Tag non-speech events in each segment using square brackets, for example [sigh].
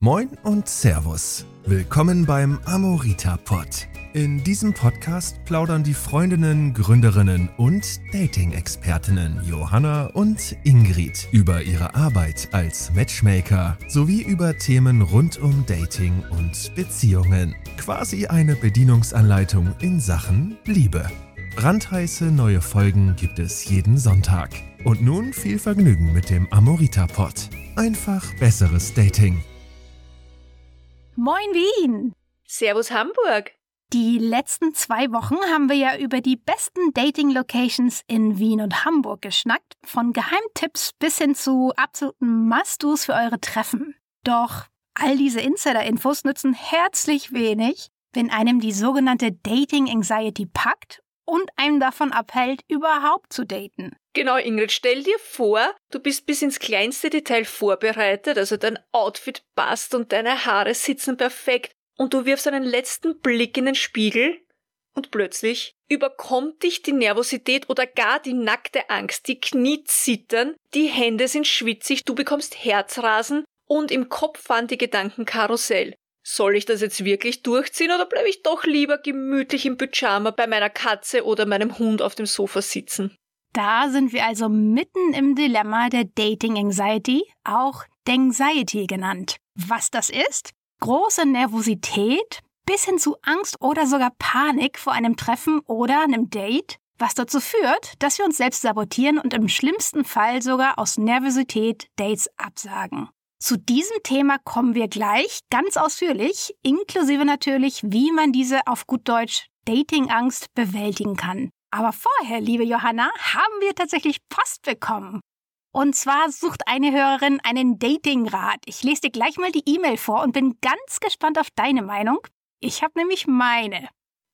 Moin und Servus. Willkommen beim Amorita Pod. In diesem Podcast plaudern die Freundinnen, Gründerinnen und Dating-Expertinnen Johanna und Ingrid über ihre Arbeit als Matchmaker sowie über Themen rund um Dating und Beziehungen. Quasi eine Bedienungsanleitung in Sachen Liebe. Brandheiße neue Folgen gibt es jeden Sonntag. Und nun viel Vergnügen mit dem Amorita Pod. Einfach besseres Dating. Moin Wien! Servus Hamburg! Die letzten zwei Wochen haben wir ja über die besten Dating-Locations in Wien und Hamburg geschnackt, von Geheimtipps bis hin zu absoluten Must-Dos für eure Treffen. Doch all diese Insider-Infos nützen herzlich wenig, wenn einem die sogenannte Dating-Anxiety packt und einem davon abhält, überhaupt zu daten. Genau, Ingrid, stell dir vor, du bist bis ins kleinste Detail vorbereitet, also dein Outfit passt und deine Haare sitzen perfekt und du wirfst einen letzten Blick in den Spiegel und plötzlich überkommt dich die Nervosität oder gar die nackte Angst, die Knie zittern, die Hände sind schwitzig, du bekommst Herzrasen und im Kopf fahren die Gedanken Karussell. Soll ich das jetzt wirklich durchziehen oder bleibe ich doch lieber gemütlich im Pyjama bei meiner Katze oder meinem Hund auf dem Sofa sitzen? Da sind wir also mitten im Dilemma der Dating Anxiety, auch Dengxiety genannt. Was das ist? Große Nervosität bis hin zu Angst oder sogar Panik vor einem Treffen oder einem Date, was dazu führt, dass wir uns selbst sabotieren und im schlimmsten Fall sogar aus Nervosität Dates absagen. Zu diesem Thema kommen wir gleich ganz ausführlich, inklusive natürlich, wie man diese auf gut Deutsch Datingangst bewältigen kann. Aber vorher, liebe Johanna, haben wir tatsächlich Post bekommen. Und zwar sucht eine Hörerin einen Datingrat. Ich lese dir gleich mal die E-Mail vor und bin ganz gespannt auf deine Meinung. Ich habe nämlich meine.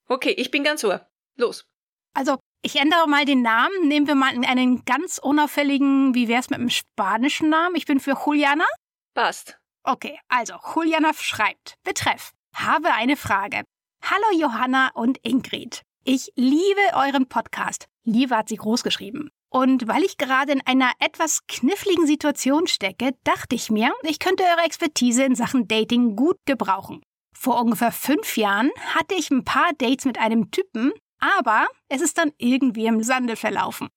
Okay, ich bin ganz ohr. Los. Also, ich ändere mal den Namen. Nehmen wir mal einen ganz unauffälligen, wie wär's mit einem spanischen Namen? Ich bin für Juliana. Passt. Okay, also Juliana schreibt, betreff, habe eine Frage. Hallo Johanna und Ingrid. Ich liebe euren Podcast. Liebe hat sie groß geschrieben. Und weil ich gerade in einer etwas kniffligen Situation stecke, dachte ich mir, ich könnte eure Expertise in Sachen Dating gut gebrauchen. Vor ungefähr fünf Jahren hatte ich ein paar Dates mit einem Typen, aber es ist dann irgendwie im Sande verlaufen.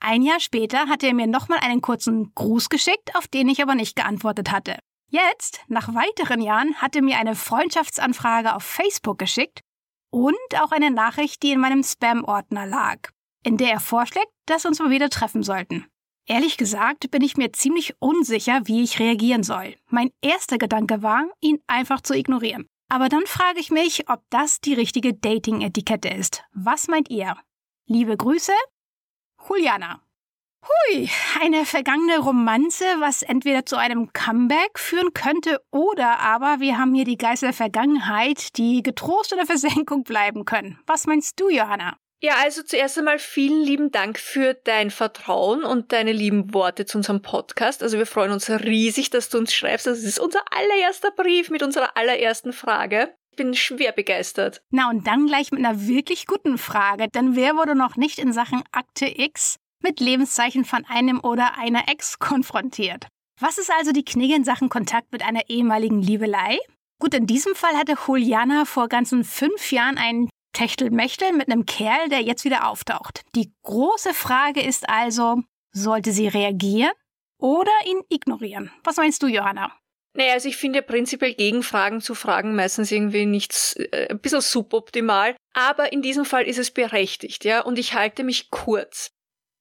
Ein Jahr später hatte er mir nochmal einen kurzen Gruß geschickt, auf den ich aber nicht geantwortet hatte. Jetzt, nach weiteren Jahren, hat er mir eine Freundschaftsanfrage auf Facebook geschickt und auch eine Nachricht, die in meinem Spam-Ordner lag, in der er vorschlägt, dass wir uns mal wieder treffen sollten. Ehrlich gesagt bin ich mir ziemlich unsicher, wie ich reagieren soll. Mein erster Gedanke war, ihn einfach zu ignorieren. Aber dann frage ich mich, ob das die richtige Dating-Etikette ist. Was meint ihr? Liebe Grüße, Juliana. Hui, eine vergangene Romanze, was entweder zu einem Comeback führen könnte oder aber wir haben hier die Geister der Vergangenheit, die getrost in der Versenkung bleiben können. Was meinst du, Johanna? Ja, also zuerst einmal vielen lieben Dank für dein Vertrauen und deine lieben Worte zu unserem Podcast. Also wir freuen uns riesig, dass du uns schreibst. Das ist unser allererster Brief mit unserer allerersten Frage bin schwer begeistert. Na und dann gleich mit einer wirklich guten Frage, denn wer wurde noch nicht in Sachen Akte X mit Lebenszeichen von einem oder einer Ex konfrontiert? Was ist also die Knigge in Sachen Kontakt mit einer ehemaligen Liebelei? Gut, in diesem Fall hatte Juliana vor ganzen fünf Jahren einen Techtelmechtel mit einem Kerl, der jetzt wieder auftaucht. Die große Frage ist also, sollte sie reagieren oder ihn ignorieren? Was meinst du, Johanna? Naja, also ich finde prinzipiell Gegenfragen zu fragen meistens irgendwie nichts, äh, ein bisschen suboptimal. Aber in diesem Fall ist es berechtigt, ja, und ich halte mich kurz.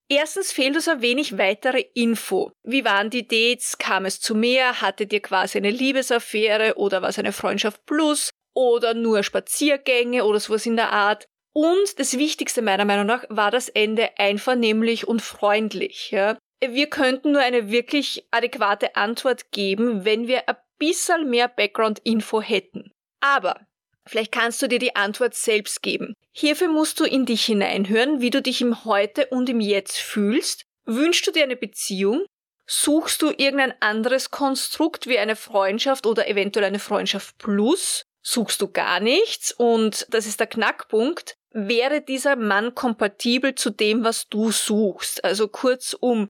Erstens fehlt uns ein wenig weitere Info. Wie waren die Dates? Kam es zu mehr? Hattet ihr quasi eine Liebesaffäre oder war es eine Freundschaft plus? Oder nur Spaziergänge oder sowas in der Art? Und das Wichtigste meiner Meinung nach war das Ende einvernehmlich und freundlich. Ja? Wir könnten nur eine wirklich adäquate Antwort geben, wenn wir ein bisschen mehr Background-Info hätten. Aber vielleicht kannst du dir die Antwort selbst geben. Hierfür musst du in dich hineinhören, wie du dich im Heute und im Jetzt fühlst. Wünschst du dir eine Beziehung? Suchst du irgendein anderes Konstrukt wie eine Freundschaft oder eventuell eine Freundschaft plus? Suchst du gar nichts? Und das ist der Knackpunkt. Wäre dieser Mann kompatibel zu dem, was du suchst? Also kurzum,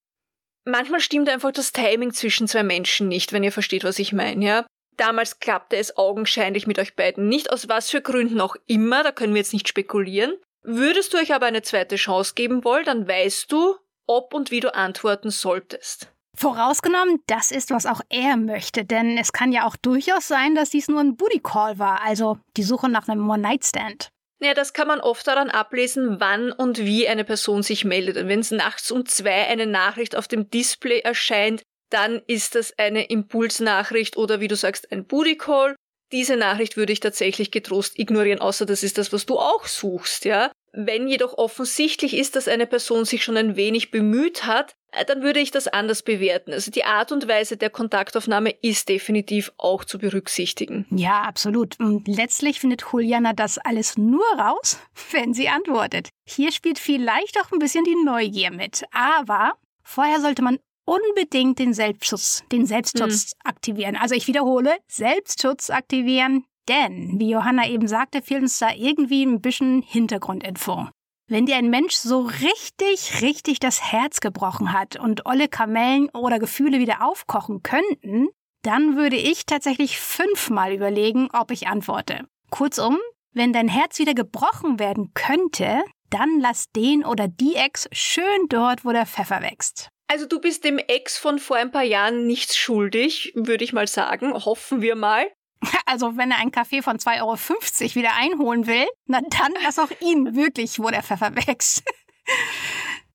manchmal stimmt einfach das Timing zwischen zwei Menschen nicht, wenn ihr versteht, was ich meine, ja. Damals klappte es augenscheinlich mit euch beiden nicht, aus was für Gründen auch immer, da können wir jetzt nicht spekulieren. Würdest du euch aber eine zweite Chance geben wollen, dann weißt du, ob und wie du antworten solltest. Vorausgenommen, das ist, was auch er möchte, denn es kann ja auch durchaus sein, dass dies nur ein Booty Call war, also die Suche nach einem One-Night-Stand. Naja, das kann man oft daran ablesen, wann und wie eine Person sich meldet. Und wenn es nachts um zwei eine Nachricht auf dem Display erscheint, dann ist das eine Impulsnachricht oder wie du sagst, ein Booty Call. Diese Nachricht würde ich tatsächlich getrost ignorieren, außer das ist das, was du auch suchst, ja. Wenn jedoch offensichtlich ist, dass eine Person sich schon ein wenig bemüht hat, äh, dann würde ich das anders bewerten. Also die Art und Weise der Kontaktaufnahme ist definitiv auch zu berücksichtigen. Ja, absolut. Und letztlich findet Juliana das alles nur raus, [laughs] wenn sie antwortet. Hier spielt vielleicht auch ein bisschen die Neugier mit. Aber vorher sollte man unbedingt den Selbstschutz, den Selbstschutz hm. aktivieren. Also ich wiederhole, Selbstschutz aktivieren, denn, wie Johanna eben sagte, fehlt uns da irgendwie ein bisschen Hintergrundinfo. Wenn dir ein Mensch so richtig, richtig das Herz gebrochen hat und olle Kamellen oder Gefühle wieder aufkochen könnten, dann würde ich tatsächlich fünfmal überlegen, ob ich antworte. Kurzum, wenn dein Herz wieder gebrochen werden könnte, dann lass den oder die Ex schön dort, wo der Pfeffer wächst. Also du bist dem Ex von vor ein paar Jahren nichts schuldig, würde ich mal sagen. Hoffen wir mal. [laughs] Also wenn er einen Kaffee von 2,50 Euro wieder einholen will, na dann lass auch ihn wirklich, wo der Pfeffer wächst. [laughs]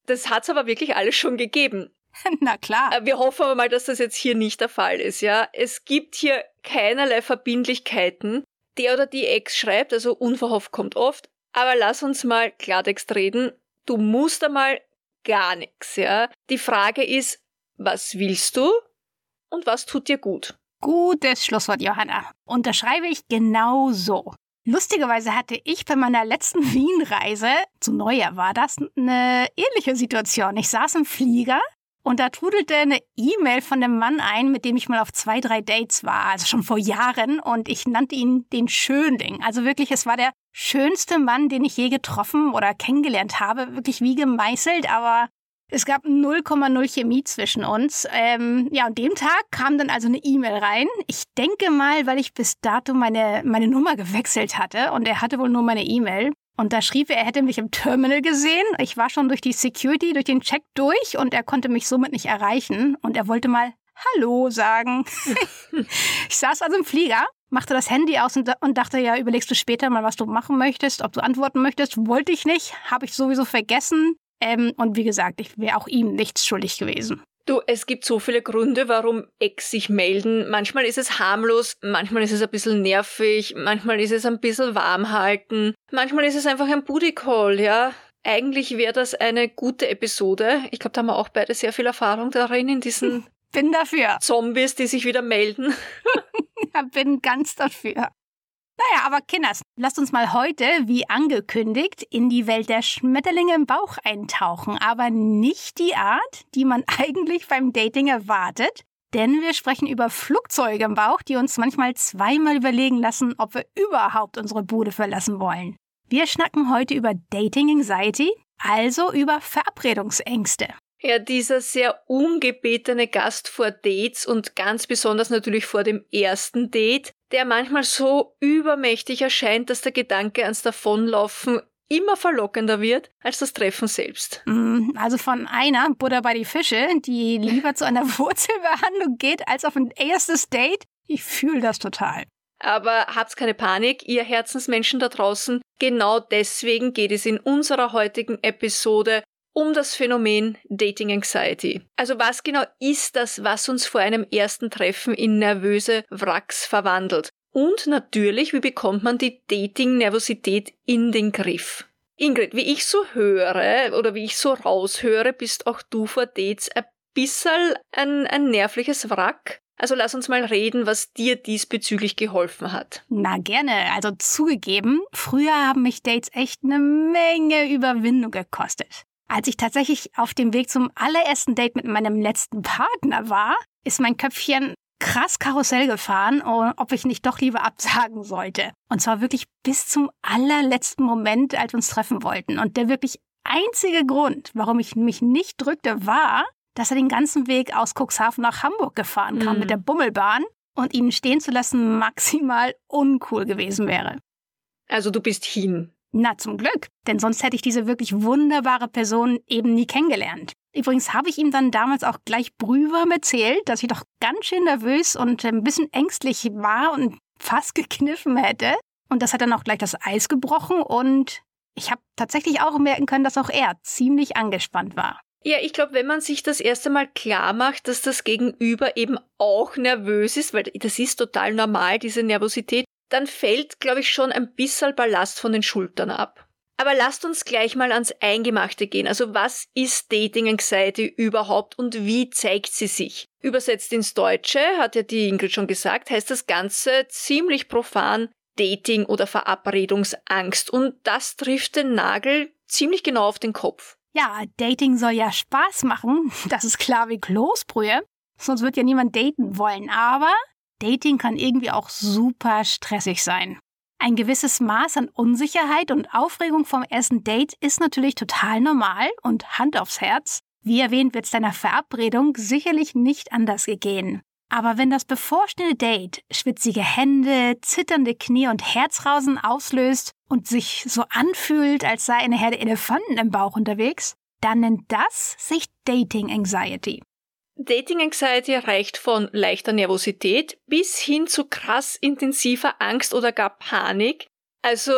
Das hat's aber wirklich alles schon gegeben. [laughs] Na klar. Äh, wir hoffen aber mal, dass das jetzt hier nicht der Fall ist, ja. Es gibt hier keinerlei Verbindlichkeiten. Der oder die Ex schreibt, also unverhofft kommt oft, aber lass uns mal Klartext reden. Du musst einmal gar nichts, ja. Die Frage ist, was willst du und was tut dir gut? Gutes Schlusswort, Johanna. Unterschreibe ich genau so. Lustigerweise hatte ich bei meiner letzten [laughs] Wien-Reise, zu Neujahr war das, eine ähnliche Situation. Ich saß im Flieger und da trudelte eine E-Mail von dem Mann ein, mit dem ich mal auf zwei, drei Dates war, also schon vor Jahren, und ich nannte ihn den Schönling. Also wirklich, es war der schönste Mann, den ich je getroffen oder kennengelernt habe, wirklich wie gemeißelt, aber es gab 0,0 Chemie zwischen uns. Ähm, ja, und dem Tag kam dann also eine E-Mail rein. Ich denke mal, weil ich bis dato meine, meine Nummer gewechselt hatte und er hatte wohl nur meine E-Mail. Und da schrieb er, er hätte mich im Terminal gesehen. Ich war schon durch die Security, durch den Check durch und er konnte mich somit nicht erreichen. Und er wollte mal Hallo sagen. [laughs] ich saß also im Flieger, machte das Handy aus und, und, dachte, ja, überlegst du später mal, was du machen möchtest, ob du antworten möchtest. Wollte ich nicht, habe ich sowieso vergessen. Ähm, und wie gesagt, ich wäre auch ihm nichts schuldig gewesen. Du, es gibt so viele Gründe, warum Ex sich melden. Manchmal ist es harmlos, manchmal ist es ein bisschen nervig, manchmal ist es ein bisschen warm halten, manchmal ist es einfach ein Booty Call, ja. Eigentlich wäre das eine gute Episode. Ich glaube, da haben wir auch beide sehr viel Erfahrung darin, in diesen [laughs] bin dafür. Zombies, die sich wieder melden. [laughs] ja, bin ganz dafür. Naja, aber Kinders, lasst uns mal heute, wie angekündigt, in die Welt der Schmetterlinge im Bauch eintauchen. Aber nicht die Art, die man [laughs] eigentlich beim Dating erwartet. Denn wir sprechen über Flugzeuge im Bauch, die uns manchmal zweimal überlegen lassen, ob wir überhaupt unsere Bude verlassen wollen. Wir schnacken heute über Dating Anxiety, also über Verabredungsängste. Ja, dieser sehr ungebetene Gast vor Dates und ganz besonders natürlich vor dem ersten Date, der manchmal so übermächtig erscheint, dass der Gedanke ans Davonlaufen immer verlockender wird als das Treffen selbst. Mm, also von einer Buddha bei die Fische, die lieber zu einer [laughs] Wurzelbehandlung geht als auf ein erstes Date. Ich fühle das total. Aber habt keine Panik, ihr Herzensmenschen da draußen. Genau deswegen geht es in unserer heutigen Episode um das Phänomen Dating Anxiety. Also was genau ist das, was uns vor einem ersten Treffen in nervöse Wracks verwandelt? Und natürlich, wie bekommt man die Dating-Nervosität in den Griff? Ingrid, wie ich so höre oder wie ich so raushöre, bist auch du vor Dates ein bisschen ein, ein nervliches Wrack. Also lass uns mal reden, was dir diesbezüglich geholfen hat. Na gerne. Also zugegeben, früher haben mich Dates echt eine Menge Überwindung gekostet. Als ich tatsächlich auf dem Weg zum allerersten Date mit meinem letzten Partner war, ist mein Köpfchen krass Karussell gefahren, ob ich nicht doch lieber absagen sollte. Und zwar wirklich bis zum allerletzten Moment, als wir uns treffen wollten. Und der wirklich einzige Grund, warum ich mich nicht drückte, war, dass er den ganzen Weg aus Cuxhaven nach Hamburg gefahren kam mhm. mit der Bummelbahn und ihn stehen zu lassen maximal uncool gewesen wäre. Also du bist hin. Na, zum Glück, denn sonst hätte ich diese wirklich wunderbare Person eben nie kennengelernt. Übrigens habe ich ihm dann damals auch gleich brühwarm erzählt, dass ich doch ganz schön nervös und ein bisschen ängstlich war und fast [laughs] gekniffen hätte. Und das hat dann auch gleich das Eis gebrochen und ich habe tatsächlich auch merken können, dass auch er ziemlich angespannt war. Ja, ich glaube, wenn man sich das erste Mal klar macht, dass das Gegenüber eben auch nervös ist, weil das ist total normal, diese Nervosität, dann fällt, glaube ich, schon ein bisschen Ballast von den Schultern ab. Aber lasst uns gleich mal ans Eingemachte gehen. Also was ist Dating Anxiety überhaupt und wie zeigt sie sich? Übersetzt ins Deutsche, hat ja die Ingrid schon gesagt, heißt das Ganze ziemlich profan Dating- oder Verabredungsangst. Und das trifft den Nagel ziemlich genau auf den Kopf. Ja, Dating soll ja Spaß machen. Das ist klar wie Kloßbrühe. Sonst wird ja niemand daten wollen. Aber Dating kann irgendwie auch super stressig sein. Ein gewisses Maß an Unsicherheit und Aufregung vom ersten Date ist natürlich total normal und Hand aufs Herz. Wie erwähnt, wird es deiner Verabredung sicherlich nicht anders gehen. Aber wenn das bevorstehende Date schwitzige Hände, zitternde Knie und Herzrausen auslöst und sich so anfühlt, als sei eine Herde Elefanten im Bauch unterwegs, dann nennt das sich Dating Anxiety. Dating Anxiety reicht von leichter Nervosität bis hin zu krass intensiver Angst oder gar Panik. Also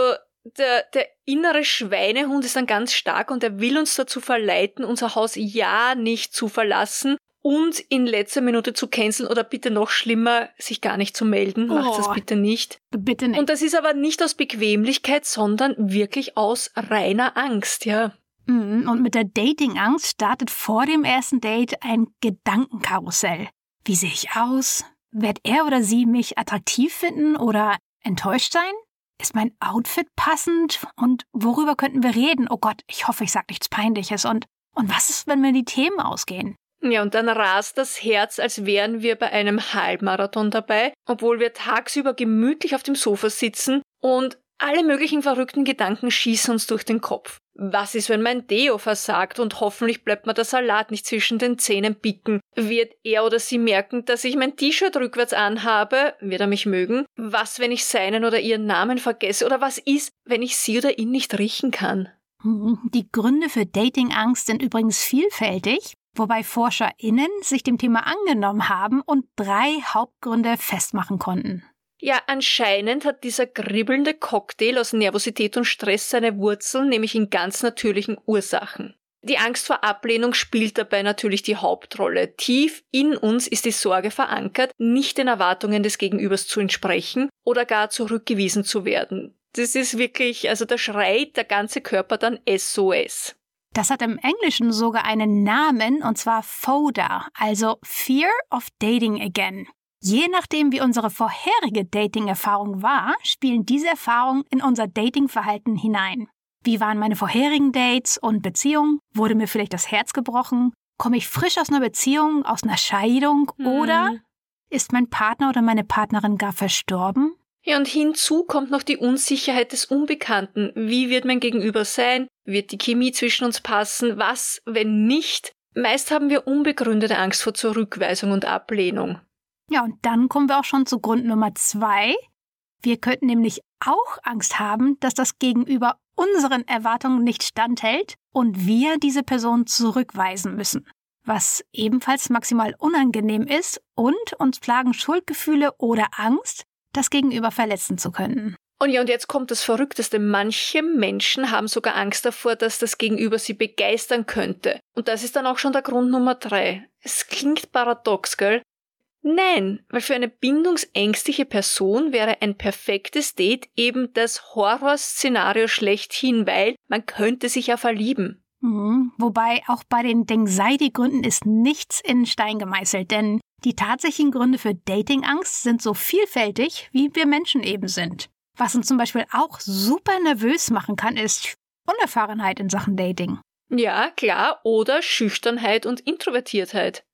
der, der innere Schweinehund ist dann ganz stark und er will uns dazu verleiten, unser Haus ja nicht zu verlassen und in letzter Minute zu canceln oder bitte noch schlimmer, sich gar nicht zu melden. Oh, Macht das bitte nicht. Bitte nicht. Und das ist aber nicht aus Bequemlichkeit, sondern wirklich aus reiner Angst, ja. Mhm, und mit der Dating-Angst startet vor dem ersten Date ein Gedankenkarussell. Wie sehe ich aus? Wird er oder sie mich attraktiv finden oder enttäuscht sein? Ist mein Outfit passend? Und worüber könnten wir reden? Oh Gott, ich hoffe, ich sage nichts Peinliches. Und, und was ist, wenn mir die Themen ausgehen? Ja, und dann rast das Herz, als wären wir bei einem Halbmarathon dabei, obwohl wir tagsüber gemütlich auf dem Sofa sitzen und alle möglichen verrückten Gedanken schießen uns durch den Kopf. Was ist, wenn mein Deo versagt und hoffentlich bleibt mir der Salat nicht zwischen den Zähnen bicken? Wird er oder sie merken, dass ich mein T-Shirt rückwärts anhabe? Wird er mich mögen? Was, wenn ich seinen oder ihren Namen vergesse? Oder was ist, wenn ich sie oder ihn nicht riechen kann? Die Gründe für Datingangst sind übrigens vielfältig, wobei ForscherInnen sich dem Thema angenommen haben und drei Hauptgründe festmachen konnten. Ja, anscheinend hat dieser kribbelnde Cocktail aus Nervosität und Stress seine Wurzeln, nämlich in ganz natürlichen Ursachen. Die Angst vor Ablehnung spielt dabei natürlich die Hauptrolle. Tief in uns ist die Sorge verankert, nicht den Erwartungen des Gegenübers zu entsprechen oder gar zurückgewiesen zu werden. Das ist wirklich, also da schreit der ganze Körper dann SOS. Das hat im Englischen sogar einen Namen, und zwar FODA, also Fear of Dating Again. Je nachdem, wie unsere vorherige Dating-Erfahrung war, spielen diese Erfahrungen in unser Dating-Verhalten hinein. Wie waren meine vorherigen Dates und Beziehungen? Wurde mir vielleicht das Herz gebrochen? Komme ich frisch aus einer Beziehung, aus einer Scheidung? Mhm. Oder ist mein Partner oder meine Partnerin gar verstorben? Ja, und hinzu kommt noch die Unsicherheit des Unbekannten. Wie wird mein Gegenüber sein? Wird die Chemie zwischen uns passen? Was, wenn nicht? Meist haben wir unbegründete Angst vor Zurückweisung und Ablehnung. Ja, und dann kommen wir auch schon zu Grund Nummer zwei. Wir könnten nämlich auch Angst haben, dass das Gegenüber unseren Erwartungen nicht standhält und wir diese Person zurückweisen müssen. Was ebenfalls maximal unangenehm ist und uns plagen Schuldgefühle oder Angst, das Gegenüber verletzen zu können. Und ja, und jetzt kommt das Verrückteste. Manche Menschen haben sogar Angst davor, dass das Gegenüber sie begeistern könnte. Und das ist dann auch schon der Grund Nummer drei. Es klingt paradox, gell? Nein, weil für eine bindungsängstliche Person wäre ein perfektes Date eben das Horrorszenario schlechthin, weil man könnte sich ja verlieben. Mhm, wobei auch bei den Denkseidi-Gründen ist nichts in Stein gemeißelt, denn die tatsächlichen Gründe für Datingangst sind so vielfältig, wie wir Menschen eben sind. Was uns zum Beispiel auch super nervös machen kann, ist Unerfahrenheit in Sachen Dating. Ja, klar, oder Schüchternheit und Introvertiertheit.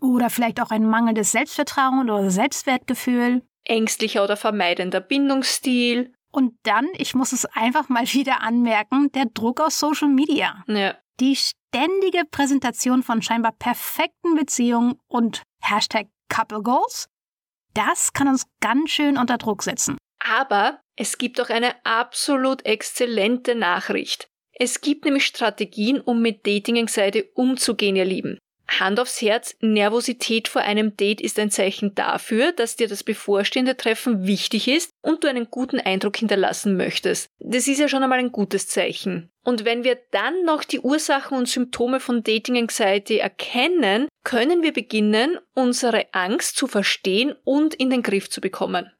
Oder vielleicht auch ein mangelndes Selbstvertrauen oder Selbstwertgefühl. Ängstlicher oder vermeidender Bindungsstil. Und dann, ich muss es einfach mal wieder anmerken, der Druck aus Social Media. Ja. Die ständige Präsentation von scheinbar perfekten Beziehungen und Hashtag Couple Goals. das kann uns ganz schön unter Druck setzen. Aber es gibt auch eine absolut exzellente Nachricht. Es gibt nämlich Strategien, um mit Dating Anxiety umzugehen, ihr Lieben. Hand aufs Herz, Nervosität vor einem Date ist ein Zeichen dafür, dass dir das bevorstehende Treffen wichtig ist und du einen guten Eindruck hinterlassen möchtest. Das ist ja schon einmal ein gutes Zeichen. Und wenn wir dann noch die Ursachen und Symptome von Dating Anxiety erkennen, können wir beginnen, unsere Angst zu verstehen und in den Griff zu bekommen.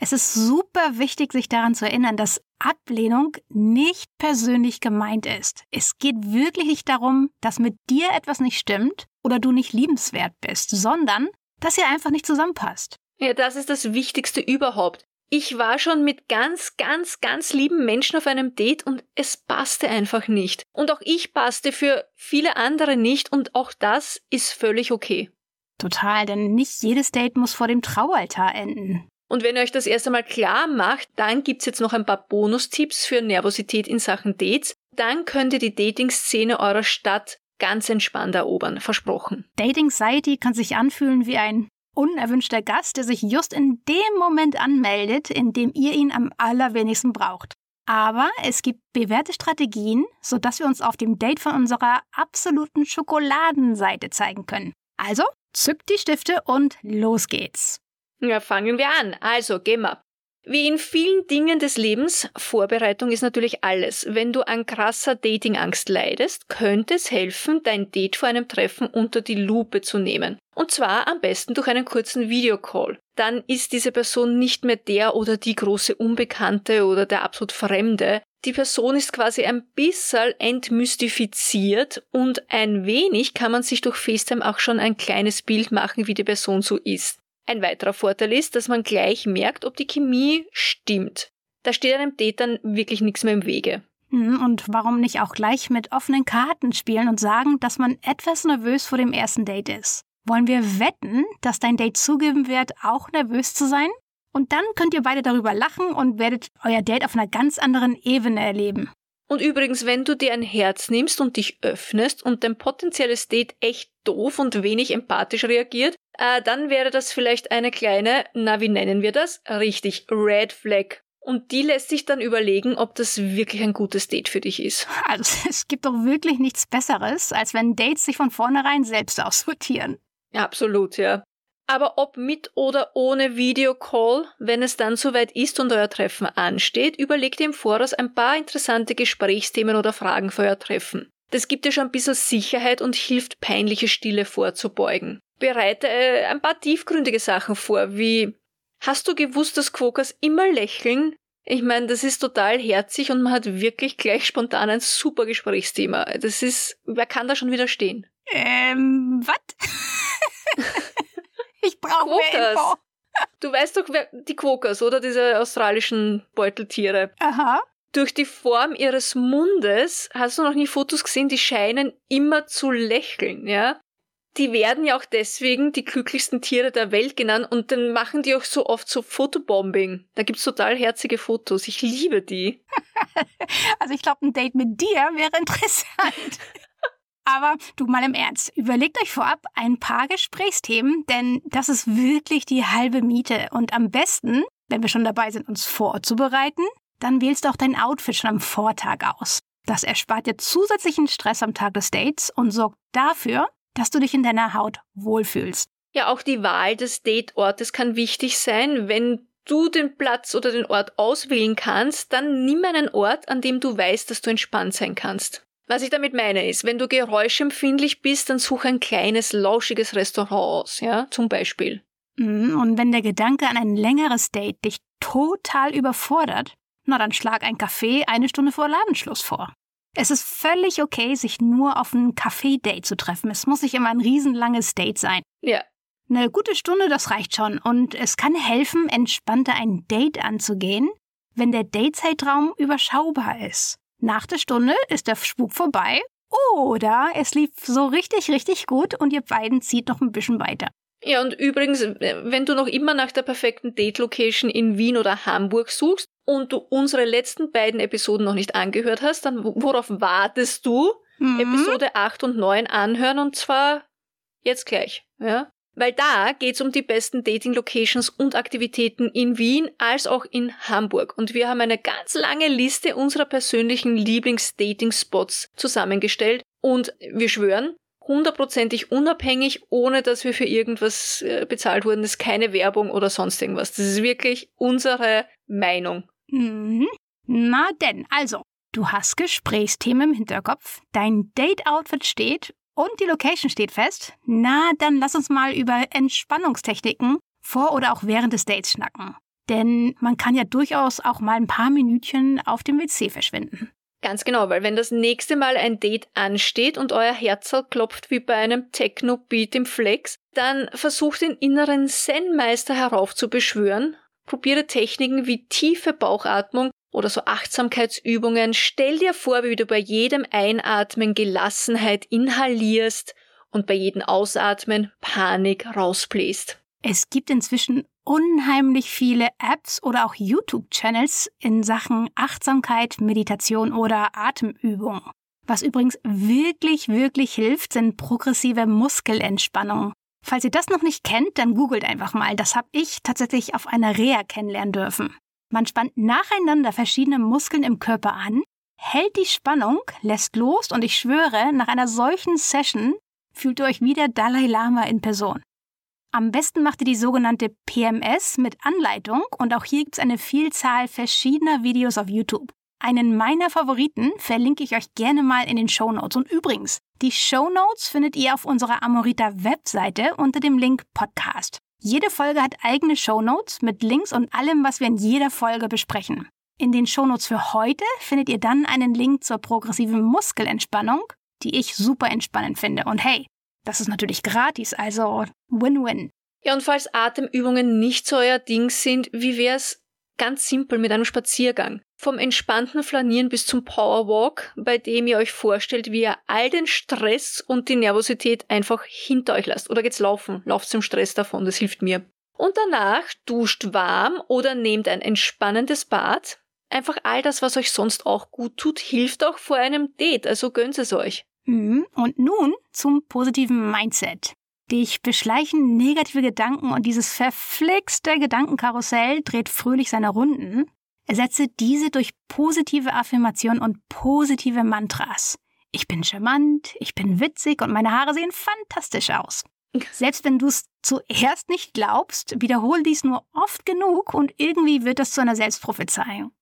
Es ist super wichtig, sich daran zu erinnern, dass Ablehnung nicht persönlich gemeint ist. Es geht wirklich nicht darum, dass mit dir etwas nicht stimmt oder du nicht liebenswert bist, sondern dass ihr einfach nicht zusammenpasst. Ja, das ist das Wichtigste überhaupt. Ich war schon mit ganz, ganz, ganz lieben Menschen auf einem Date und es passte einfach nicht. Und auch ich passte für viele andere nicht und auch das ist völlig okay. Total, denn nicht jedes Date muss vor dem Traualtar enden. Und wenn ihr euch das erst einmal klar macht, dann gibt's jetzt noch ein paar Bonustipps für Nervosität in Sachen Dates. Dann könnt ihr die Dating-Szene eurer Stadt ganz entspannt erobern, versprochen. Dating Society kann sich anfühlen wie ein unerwünschter Gast, der sich just in dem Moment anmeldet, in dem ihr ihn am allerwenigsten braucht. Aber es gibt bewährte Strategien, sodass wir uns auf dem Date von unserer absoluten Schokoladenseite zeigen können. Also, zückt die Stifte und los geht's. Ja, fangen wir an. Also, wir. Wie in vielen Dingen des Lebens, Vorbereitung ist natürlich alles. Wenn du an krasser Datingangst leidest, könnte es helfen, dein Date vor einem Treffen unter die Lupe zu nehmen. Und zwar am besten durch einen kurzen Videocall. Dann ist diese Person nicht mehr der oder die große Unbekannte oder der absolut Fremde. Die Person ist quasi ein bisschen entmystifiziert und ein wenig kann man sich durch FaceTime auch schon ein kleines Bild machen, wie die Person so ist. Ein weiterer Vorteil ist, dass man gleich merkt, ob die Chemie stimmt. Da steht einem Date dann wirklich nichts mehr im Wege. Hm, und warum nicht auch gleich mit offenen Karten spielen und sagen, dass man etwas nervös vor dem ersten Date ist? Wollen wir wetten, dass dein Date zugeben wird, auch nervös zu sein? Und dann könnt ihr beide darüber lachen und werdet euer Date auf einer ganz anderen Ebene erleben. Und übrigens, wenn du dir ein Herz nimmst und dich öffnest und dein potenzielles Date echt doof und wenig empathisch reagiert, äh, dann wäre das vielleicht eine kleine, na wie nennen wir das? Richtig, Red Flag. Und die lässt sich dann überlegen, ob das wirklich ein gutes Date für dich ist. Also [laughs] es gibt doch wirklich nichts Besseres, als wenn Dates sich von vornherein selbst aussortieren. Absolut, ja. Aber ob mit oder ohne Videocall, wenn es dann soweit ist und euer Treffen ansteht, überlegt ihr im Voraus ein paar interessante Gesprächsthemen oder Fragen für euer Treffen. Das gibt dir schon ein bisschen Sicherheit und hilft, peinliche Stille vorzubeugen. Bereite äh, ein paar tiefgründige Sachen vor, wie Hast du gewusst, dass Quokers immer lächeln? Ich meine, das ist total herzig und man hat wirklich gleich spontan ein super Gesprächsthema. Das ist, wer kann da schon widerstehen? Ähm, was? [laughs] Ich brauche mehr Info. Du weißt doch, wer, die Quokkas, oder? Diese australischen Beuteltiere. Aha. Durch die Form ihres Mundes, hast du noch nie Fotos gesehen, die scheinen immer zu lächeln, ja? Die werden ja auch deswegen die glücklichsten Tiere der Welt genannt und dann machen die auch so oft so Fotobombing. Da gibt's total herzige Fotos. Ich liebe die. [laughs] also ich glaube, ein Date mit dir wäre interessant. Aber du mal im Ernst, überlegt euch vorab ein paar Gesprächsthemen, denn das ist wirklich die halbe Miete. Und am besten, wenn wir schon dabei sind, uns vorzubereiten, dann wählst du auch dein Outfit schon am Vortag aus. Das erspart dir zusätzlichen Stress am Tag des Dates und sorgt dafür, dass du dich in deiner Haut wohlfühlst. Ja, auch die Wahl des Dateortes kann wichtig sein. Wenn du den Platz oder den Ort auswählen kannst, dann nimm einen Ort, an dem du weißt, dass du entspannt sein kannst. Was ich damit meine ist, wenn du geräuschempfindlich bist, dann such ein kleines, lauschiges Restaurant aus, ja, zum Beispiel. Mhm, und wenn der Gedanke an ein längeres Date dich total überfordert, na dann schlag ein Café eine Stunde vor Ladenschluss vor. Es ist völlig okay, sich nur auf ein Café-Date zu treffen. Es muss nicht immer ein riesenlanges Date sein. Ja. Eine gute Stunde, das reicht schon. Und es kann helfen, entspannter ein Date anzugehen, wenn der Datezeitraum überschaubar ist. Nach der Stunde ist der Spuk vorbei oder es lief so richtig, richtig gut und ihr beiden zieht noch ein bisschen weiter. Ja, und übrigens, wenn du noch immer nach der perfekten Date-Location in Wien oder Hamburg suchst und du unsere letzten beiden Episoden noch nicht angehört hast, dann worauf wartest du? Mhm. Episode 8 und 9 anhören und zwar jetzt gleich, ja? Weil da geht's um die besten Dating-Locations und Aktivitäten in Wien als auch in Hamburg. Und wir haben eine ganz lange Liste unserer persönlichen Lieblings-Dating-Spots zusammengestellt. Und wir schwören, hundertprozentig unabhängig, ohne dass wir für irgendwas äh, bezahlt wurden. Das ist keine Werbung oder sonst irgendwas. Das ist wirklich unsere Meinung. Mhm. Na denn, also, du hast Gesprächsthemen im Hinterkopf, dein Date-Outfit steht und die Location steht fest. Na, dann lass uns mal über Entspannungstechniken vor oder auch während des Dates schnacken. Denn man kann ja durchaus auch mal ein paar Minütchen auf dem WC verschwinden. Ganz genau, weil wenn das nächste Mal ein Date ansteht und euer Herzl klopft wie bei einem Techno-Beat im Flex, dann versucht den inneren Zen-Meister heraufzubeschwören, probiere Techniken wie tiefe Bauchatmung oder so Achtsamkeitsübungen. Stell dir vor, wie du bei jedem Einatmen Gelassenheit inhalierst und bei jedem Ausatmen Panik rausbläst. Es gibt inzwischen unheimlich viele Apps oder auch YouTube-Channels in Sachen Achtsamkeit, Meditation oder Atemübung. Was übrigens wirklich, wirklich hilft, sind progressive Muskelentspannung. Falls ihr das noch nicht kennt, dann googelt einfach mal. Das habe ich tatsächlich auf einer Reha kennenlernen dürfen. Man spannt nacheinander verschiedene Muskeln im Körper an, hält die Spannung, lässt los und ich schwöre, nach einer solchen Session fühlt ihr euch wie der Dalai Lama in Person. Am besten macht ihr die sogenannte PMS mit Anleitung und auch hier gibt es eine Vielzahl verschiedener Videos auf YouTube. Einen meiner Favoriten verlinke ich euch gerne mal in den Show Notes. Und übrigens, die Show Notes findet ihr auf unserer Amorita Webseite unter dem Link Podcast. Jede Folge hat eigene Show Notes mit Links und allem, was wir in jeder Folge besprechen. In den Show Notes für heute findet ihr dann einen Link zur progressiven Muskelentspannung, die ich super entspannend finde. Und hey, das ist natürlich gratis, also Win-Win. Ja, und falls Atemübungen nicht so euer Ding sind, wie wär's ganz simpel mit einem Spaziergang? Vom entspannten Flanieren bis zum Powerwalk, bei dem ihr euch vorstellt, wie ihr all den Stress und die Nervosität einfach hinter euch lasst. Oder geht's laufen? Lauft zum Stress davon, das hilft mir. Und danach duscht warm oder nehmt ein entspannendes Bad. Einfach all das, was euch sonst auch gut tut, hilft auch vor einem Date, also gönnt es euch. Mhm. Und nun zum positiven Mindset. Dich beschleichen negative Gedanken und dieses verflixte Gedankenkarussell dreht fröhlich seine Runden. Ersetze diese durch positive Affirmationen und positive Mantras. Ich bin charmant, ich bin witzig und meine Haare sehen fantastisch aus. Selbst wenn du es zuerst nicht glaubst, wiederhole dies nur oft genug und irgendwie wird das zu einer Selbstprophezeiung.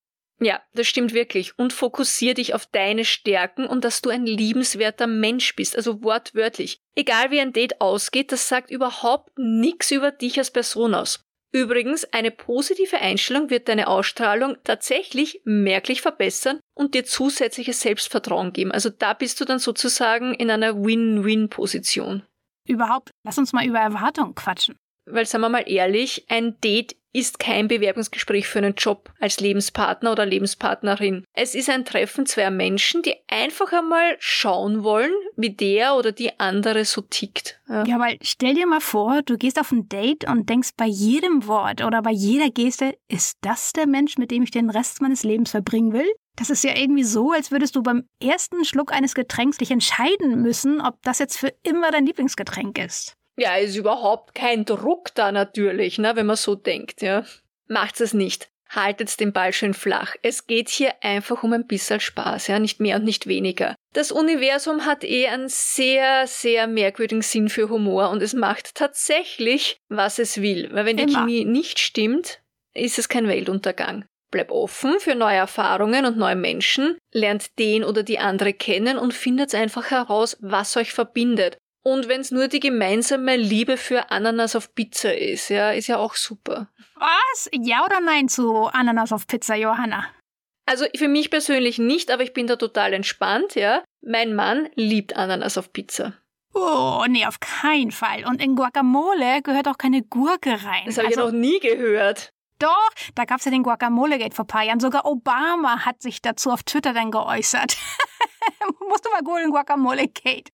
Ja, das stimmt wirklich. Und fokussier dich auf deine Stärken und dass du ein liebenswerter Mensch bist, also wortwörtlich. Egal wie ein Date ausgeht, das sagt überhaupt nichts über dich als Person aus. Übrigens, eine positive Einstellung wird deine Ausstrahlung tatsächlich merklich verbessern und dir zusätzliches Selbstvertrauen geben. Also da bist du dann sozusagen in einer Win-Win-Position. Überhaupt, lass uns mal über Erwartungen quatschen. Weil, sagen wir mal ehrlich, ein Date ist kein Bewerbungsgespräch für einen Job als Lebenspartner oder Lebenspartnerin. Es ist ein Treffen zweier Menschen, die einfach einmal schauen wollen, wie der oder die andere so tickt. Ja, ja weil stell dir mal vor, du gehst auf ein Date und denkst bei jedem Wort oder bei jeder Geste, ist das der Mensch, mit dem ich den Rest meines Lebens verbringen will? Das ist ja irgendwie so, als würdest du beim ersten Schluck eines Getränks dich entscheiden müssen, ob das jetzt für immer dein Lieblingsgetränk ist. Ja, ist überhaupt kein Druck da natürlich, ne, wenn man so denkt, ja. Macht es nicht. Haltet den Ball schön flach. Es geht hier einfach um ein bisschen Spaß, ja, nicht mehr und nicht weniger. Das Universum hat eh einen sehr, sehr merkwürdigen Sinn für Humor und es macht tatsächlich, was es will. Weil wenn die Immer. Chemie nicht stimmt, ist es kein Weltuntergang. Bleib offen für neue Erfahrungen und neue Menschen, lernt den oder die andere kennen und findet einfach heraus, was euch verbindet. Und wenn es nur die gemeinsame Liebe für Ananas auf Pizza ist, ja, ist ja auch super. Was? Ja oder nein zu Ananas auf Pizza, Johanna? Also für mich persönlich nicht, aber ich bin da total entspannt, ja. Mein Mann liebt Ananas auf Pizza. Oh, nee, auf keinen Fall. Und in Guacamole gehört auch keine Gurke rein. Das habe also, ich noch nie gehört. Doch, da gab es ja den Guacamole-Gate vor ein paar Jahren. Sogar Obama hat sich dazu auf Twitter dann geäußert. [laughs] Musst du mal googeln, Guacamole-Gate.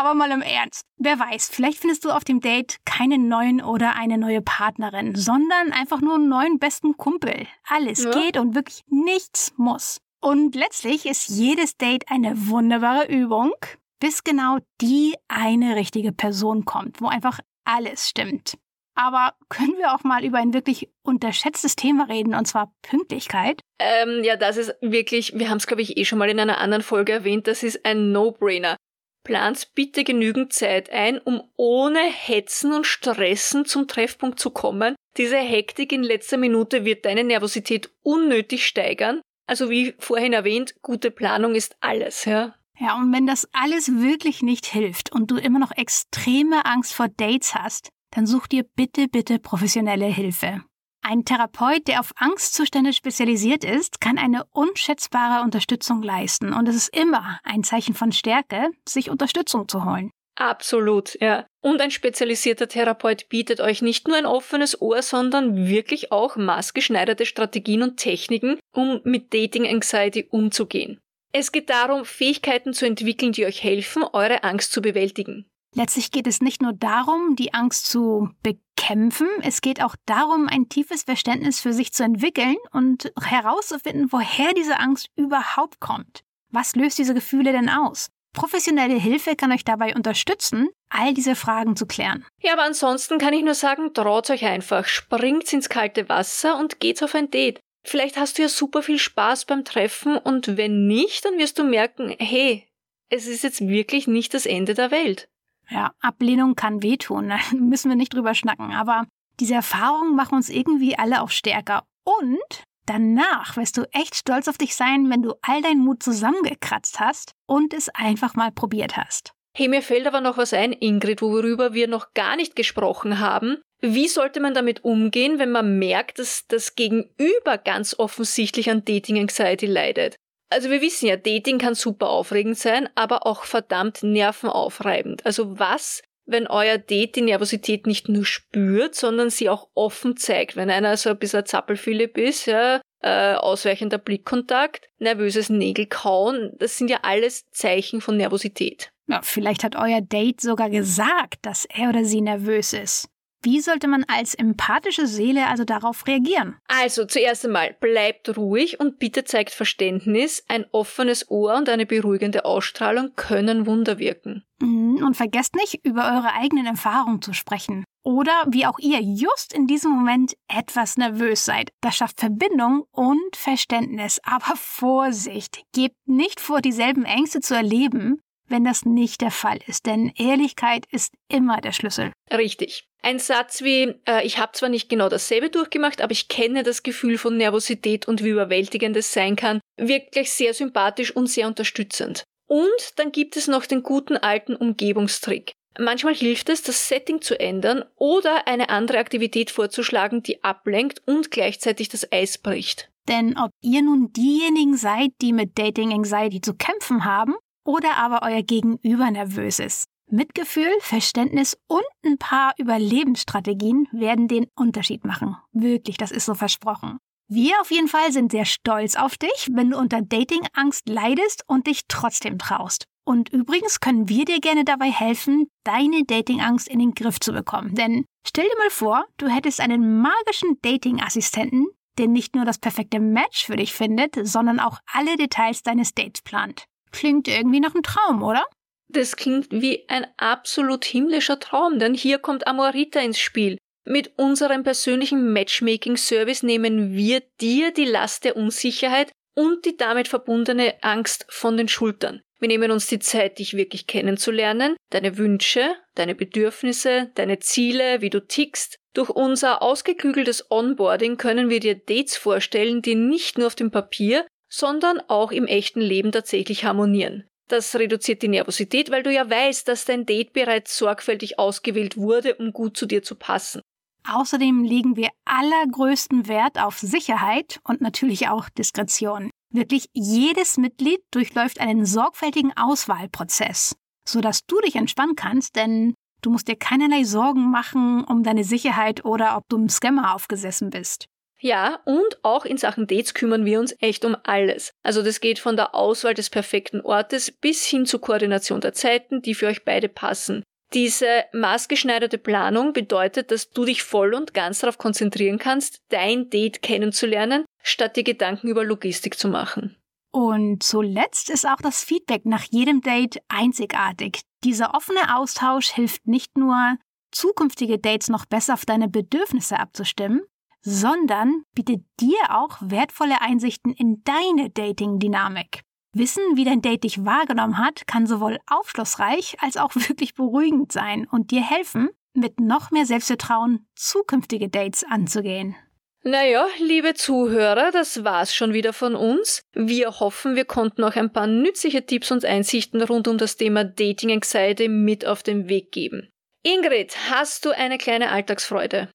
Aber mal im Ernst. Wer weiß, vielleicht findest du auf dem Date keinen neuen oder eine neue Partnerin, sondern einfach nur einen neuen besten Kumpel. Alles ja. geht und wirklich nichts muss. Und letztlich ist jedes Date eine wunderbare Übung, bis genau die eine richtige Person kommt, wo einfach alles stimmt. Aber können wir auch mal über ein wirklich unterschätztes Thema reden, und zwar Pünktlichkeit? Ähm, ja, das ist wirklich, wir haben es, glaube ich, eh schon mal in einer anderen Folge erwähnt, das ist ein No-Brainer. Plant bitte genügend Zeit ein, um ohne Hetzen und Stressen zum Treffpunkt zu kommen. Diese Hektik in letzter Minute wird deine Nervosität unnötig steigern. Also wie vorhin erwähnt, gute Planung ist alles, ja. Ja, und wenn das alles wirklich nicht hilft und du immer noch extreme Angst vor Dates hast, dann such dir bitte, bitte professionelle Hilfe. Ein Therapeut, der auf Angstzustände spezialisiert ist, kann eine unschätzbare Unterstützung leisten und es ist immer ein Zeichen von Stärke, sich Unterstützung zu holen. Absolut, ja. Und ein spezialisierter Therapeut bietet euch nicht nur ein offenes Ohr, sondern wirklich auch maßgeschneiderte Strategien und Techniken, um mit Dating Anxiety umzugehen. Es geht darum, Fähigkeiten zu entwickeln, die euch helfen, eure Angst zu bewältigen. Letztlich geht es nicht nur darum, die Angst zu bekämpfen, es geht auch darum, ein tiefes Verständnis für sich zu entwickeln und herauszufinden, woher diese Angst überhaupt kommt. Was löst diese Gefühle denn aus? Professionelle Hilfe kann euch dabei unterstützen, all diese Fragen zu klären. Ja, aber ansonsten kann ich nur sagen, traut euch einfach, springt ins kalte Wasser und geht auf ein Date. Vielleicht hast du ja super viel Spaß beim Treffen und wenn nicht, dann wirst du merken, hey, es ist jetzt wirklich nicht das Ende der Welt. Ja, Ablehnung kann wehtun, [laughs] da müssen wir nicht drüber schnacken, aber diese Erfahrungen machen uns irgendwie alle auch stärker. Und danach wirst du echt stolz auf dich sein, wenn du all deinen Mut zusammengekratzt hast und es einfach mal probiert hast. Hey, mir fällt aber noch was ein, Ingrid, worüber wir noch gar nicht gesprochen haben. Wie sollte man damit umgehen, wenn man merkt, dass das Gegenüber ganz offensichtlich an Dating Anxiety leidet? Also wir wissen ja, Dating kann super aufregend sein, aber auch verdammt nervenaufreibend. Also was, wenn euer Date die Nervosität nicht nur spürt, sondern sie auch offen zeigt? Wenn einer so ein bisschen Zappelphilipp ist, ja, äh, ausweichender Blickkontakt, nervöses Nägelkauen, das sind ja alles Zeichen von Nervosität. Ja, vielleicht hat euer Date sogar gesagt, dass er oder sie nervös ist. Wie sollte man als empathische Seele also darauf reagieren? Also zuerst einmal bleibt ruhig und bitte zeigt Verständnis. Ein offenes Ohr und eine beruhigende Ausstrahlung können Wunder wirken. Mhm, und vergesst nicht, über eure eigenen Erfahrungen zu sprechen. Oder wie auch ihr just in diesem Moment etwas nervös seid. Das schafft Verbindung und Verständnis. Aber Vorsicht! Gebt nicht vor, dieselben Ängste zu erleben, wenn das nicht der Fall ist. Denn Ehrlichkeit ist immer der Schlüssel. Richtig. Ein Satz wie, äh, ich habe zwar nicht genau dasselbe durchgemacht, aber ich kenne das Gefühl von Nervosität und wie überwältigend es sein kann, wirkt gleich sehr sympathisch und sehr unterstützend. Und dann gibt es noch den guten alten Umgebungstrick. Manchmal hilft es, das Setting zu ändern oder eine andere Aktivität vorzuschlagen, die ablenkt und gleichzeitig das Eis bricht. Denn ob ihr nun diejenigen seid, die mit Dating Anxiety zu kämpfen haben, oder aber euer Gegenüber nervös ist, Mitgefühl, Verständnis und ein paar Überlebensstrategien werden den Unterschied machen. Wirklich, das ist so versprochen. Wir auf jeden Fall sind sehr stolz auf dich, wenn du unter Datingangst leidest und dich trotzdem traust. Und übrigens können wir dir gerne dabei helfen, deine Datingangst in den Griff zu bekommen. Denn stell dir mal vor, du hättest einen magischen Dating-Assistenten, der nicht nur das perfekte Match für dich findet, sondern auch alle Details deines Dates plant. Klingt irgendwie nach einem Traum, oder? Das klingt wie ein absolut himmlischer Traum, denn hier kommt Amorita ins Spiel. Mit unserem persönlichen Matchmaking-Service nehmen wir dir die Last der Unsicherheit und die damit verbundene Angst von den Schultern. Wir nehmen uns die Zeit, dich wirklich kennenzulernen, deine Wünsche, deine Bedürfnisse, deine Ziele, wie du tickst. Durch unser ausgeklügeltes Onboarding können wir dir Dates vorstellen, die nicht nur auf dem Papier, sondern auch im echten Leben tatsächlich harmonieren. Das reduziert die Nervosität, weil du ja weißt, dass dein Date bereits sorgfältig ausgewählt wurde, um gut zu dir zu passen. Außerdem legen wir allergrößten Wert auf Sicherheit und natürlich auch Diskretion. Wirklich jedes Mitglied durchläuft einen sorgfältigen Auswahlprozess, sodass du dich entspannen kannst, denn du musst dir keinerlei Sorgen machen um deine Sicherheit oder ob du im Scammer aufgesessen bist. Ja, und auch in Sachen Dates kümmern wir uns echt um alles. Also das geht von der Auswahl des perfekten Ortes bis hin zur Koordination der Zeiten, die für euch beide passen. Diese maßgeschneiderte Planung bedeutet, dass du dich voll und ganz darauf konzentrieren kannst, dein Date kennenzulernen, statt dir Gedanken über Logistik zu machen. Und zuletzt ist auch das Feedback nach jedem Date einzigartig. Dieser offene Austausch hilft nicht nur, zukünftige Dates noch besser auf deine Bedürfnisse abzustimmen, sondern bietet dir auch wertvolle Einsichten in deine Dating-Dynamik. Wissen, wie dein Date dich wahrgenommen hat, kann sowohl aufschlussreich als auch [laughs] wirklich beruhigend sein und dir helfen, mit noch mehr Selbstvertrauen zukünftige Dates anzugehen. Naja, liebe Zuhörer, das war's schon wieder von uns. Wir hoffen, wir konnten auch ein paar nützliche Tipps und Einsichten rund um das Thema Dating Anxiety mit auf den Weg geben. Ingrid, hast du eine kleine Alltagsfreude?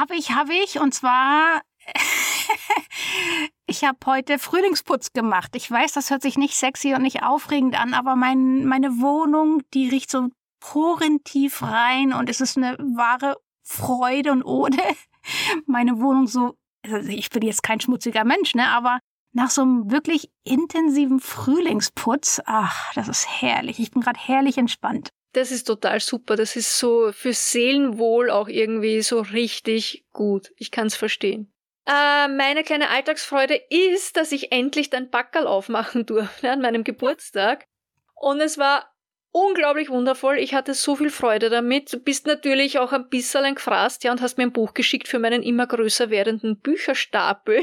Habe ich, habe ich. Und zwar, [laughs] ich habe heute Frühlingsputz gemacht. Ich weiß, das hört sich nicht sexy und nicht aufregend an, aber mein, meine Wohnung, die riecht so porentief rein und es ist eine wahre Freude und Ode, [laughs] meine Wohnung so, also ich bin jetzt kein schmutziger Mensch, ne, aber nach so einem wirklich intensiven Frühlingsputz, ach, das ist herrlich. Ich bin gerade herrlich entspannt. Das ist total super. Das ist so für Seelenwohl auch irgendwie so richtig gut. Ich kann es verstehen. Äh, meine kleine Alltagsfreude ist, dass ich endlich dein Backerl aufmachen [laughs] durfte an meinem Geburtstag. Und es war unglaublich wundervoll. Ich hatte so viel Freude damit. Du bist natürlich auch ein bisschen gefrasst, ja, und hast mir ein Buch geschickt für meinen immer größer werdenden Bücherstapel.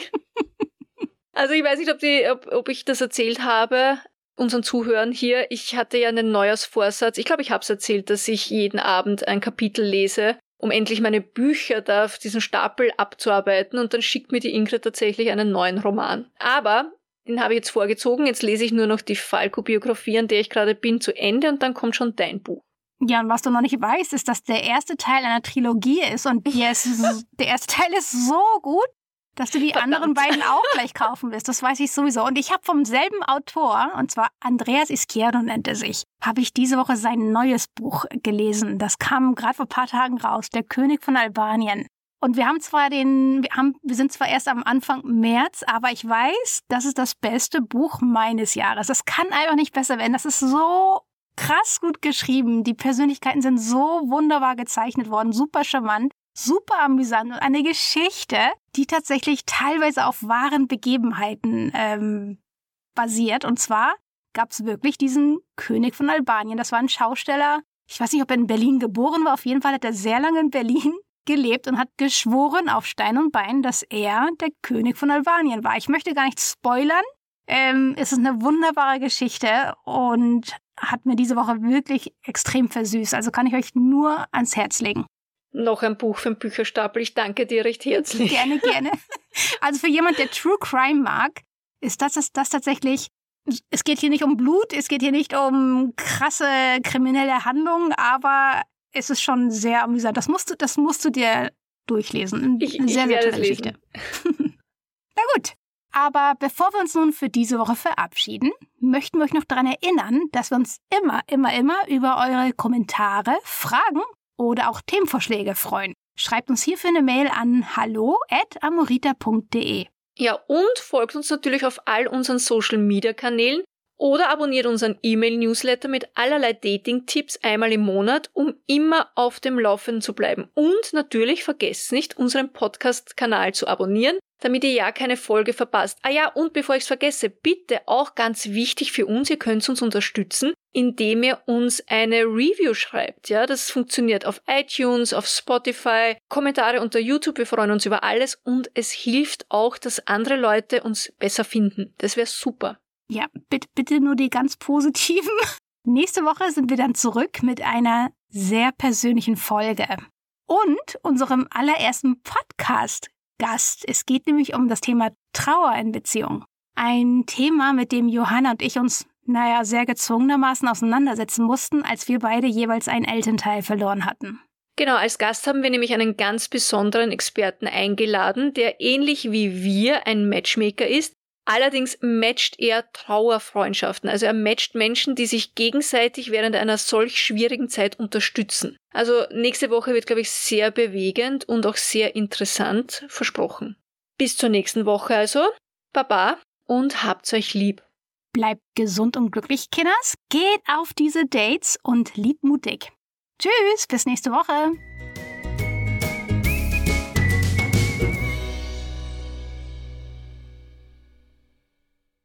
[laughs] also ich weiß nicht, ob, die, ob, ob ich das erzählt habe unseren Zuhörern hier, ich hatte ja einen Neujahrsvorsatz. Ich glaube, ich habe es erzählt, dass ich jeden Abend ein Kapitel lese, um endlich meine Bücher da auf diesen Stapel abzuarbeiten und dann schickt mir die Ingrid tatsächlich einen neuen Roman. Aber den habe ich jetzt vorgezogen. Jetzt lese ich nur noch die Falco-Biografie, an der ich gerade bin, zu Ende und dann kommt schon dein Buch. Ja, und was du noch nicht weißt, ist, dass der erste Teil einer Trilogie ist und der, ist, der erste Teil ist so gut, dass du die Verdammt. anderen beiden auch gleich kaufen wirst. Das weiß ich sowieso. Und ich habe vom selben Autor, und zwar Andreas Izquierdo nennt er sich, habe ich diese Woche sein neues Buch gelesen. Das kam gerade vor ein paar Tagen raus, Der König von Albanien. Und wir haben zwar den, wir, haben, wir sind zwar erst am Anfang März, aber ich weiß, das ist das beste Buch meines Jahres. Das kann einfach nicht besser werden. Das ist so krass gut geschrieben. Die Persönlichkeiten sind so wunderbar gezeichnet worden, super charmant super amüsant und eine Geschichte, die tatsächlich teilweise auf wahren Begebenheiten ähm, basiert. Und zwar gab es wirklich diesen König von Albanien. Das war ein Schausteller. Ich weiß nicht, ob er in Berlin geboren war. Auf jeden Fall hat er sehr lange in Berlin [laughs] gelebt und hat geschworen auf Stein und Bein, dass er der König von Albanien war. Ich möchte gar nicht spoilern. Ähm, es ist eine wunderbare Geschichte und hat mir diese Woche wirklich extrem versüßt. Also kann ich euch nur ans Herz legen noch ein Buch für den Bücherstapel. Ich danke dir recht herzlich. Gerne, gerne. [laughs] Also für jemand, der True Crime mag, ist das, das, das tatsächlich. Es geht hier nicht um Blut, es geht hier nicht um krasse kriminelle Handlungen, aber es ist schon sehr amüsant. Das musst du, das musst du dir durchlesen. Ich, Eine sehr, ich sehr tolle Geschichte. [laughs] Na gut. Aber bevor wir uns nun für diese Woche verabschieden, möchten wir euch noch daran erinnern, dass wir uns immer, immer, immer über eure Kommentare, Fragen oder auch Themenvorschläge freuen. Schreibt uns hierfür eine Mail an hallo@amorita.de. Ja, und folgt uns natürlich auf all unseren Social Media Kanälen oder abonniert unseren E-Mail-Newsletter mit allerlei Dating-Tipps einmal im Monat, um immer auf dem Laufenden zu bleiben. Und natürlich vergesst nicht, unseren Podcast-Kanal zu abonnieren, damit ihr ja keine Folge verpasst. Ah ja, und bevor ich es vergesse, bitte auch ganz wichtig für uns, ihr könnt uns unterstützen, indem ihr uns eine Review schreibt. Ja, das funktioniert auf iTunes, auf Spotify, Kommentare unter YouTube. Wir freuen uns über alles und es hilft auch, dass andere Leute uns besser finden. Das wäre super. Ja, bitte, bitte nur die ganz positiven. [laughs] Nächste Woche sind wir dann zurück mit einer sehr persönlichen Folge und unserem allerersten Podcast Gast. Es geht nämlich um das Thema Trauer in Beziehung. Ein Thema, mit dem Johanna und ich uns, naja, sehr gezwungenermaßen auseinandersetzen mussten, als wir beide jeweils einen Elternteil verloren hatten. Genau, als Gast haben wir nämlich einen ganz besonderen Experten eingeladen, der ähnlich wie wir ein Matchmaker ist, Allerdings matcht er Trauerfreundschaften. Also er matcht Menschen, die sich gegenseitig während einer solch schwierigen Zeit unterstützen. Also nächste Woche wird, glaube ich, sehr bewegend und auch sehr interessant versprochen. Bis zur nächsten Woche also. Baba und habt's euch lieb. Bleibt gesund und glücklich, Kinders. Geht auf diese Dates und liebmutig. Tschüss, bis nächste Woche.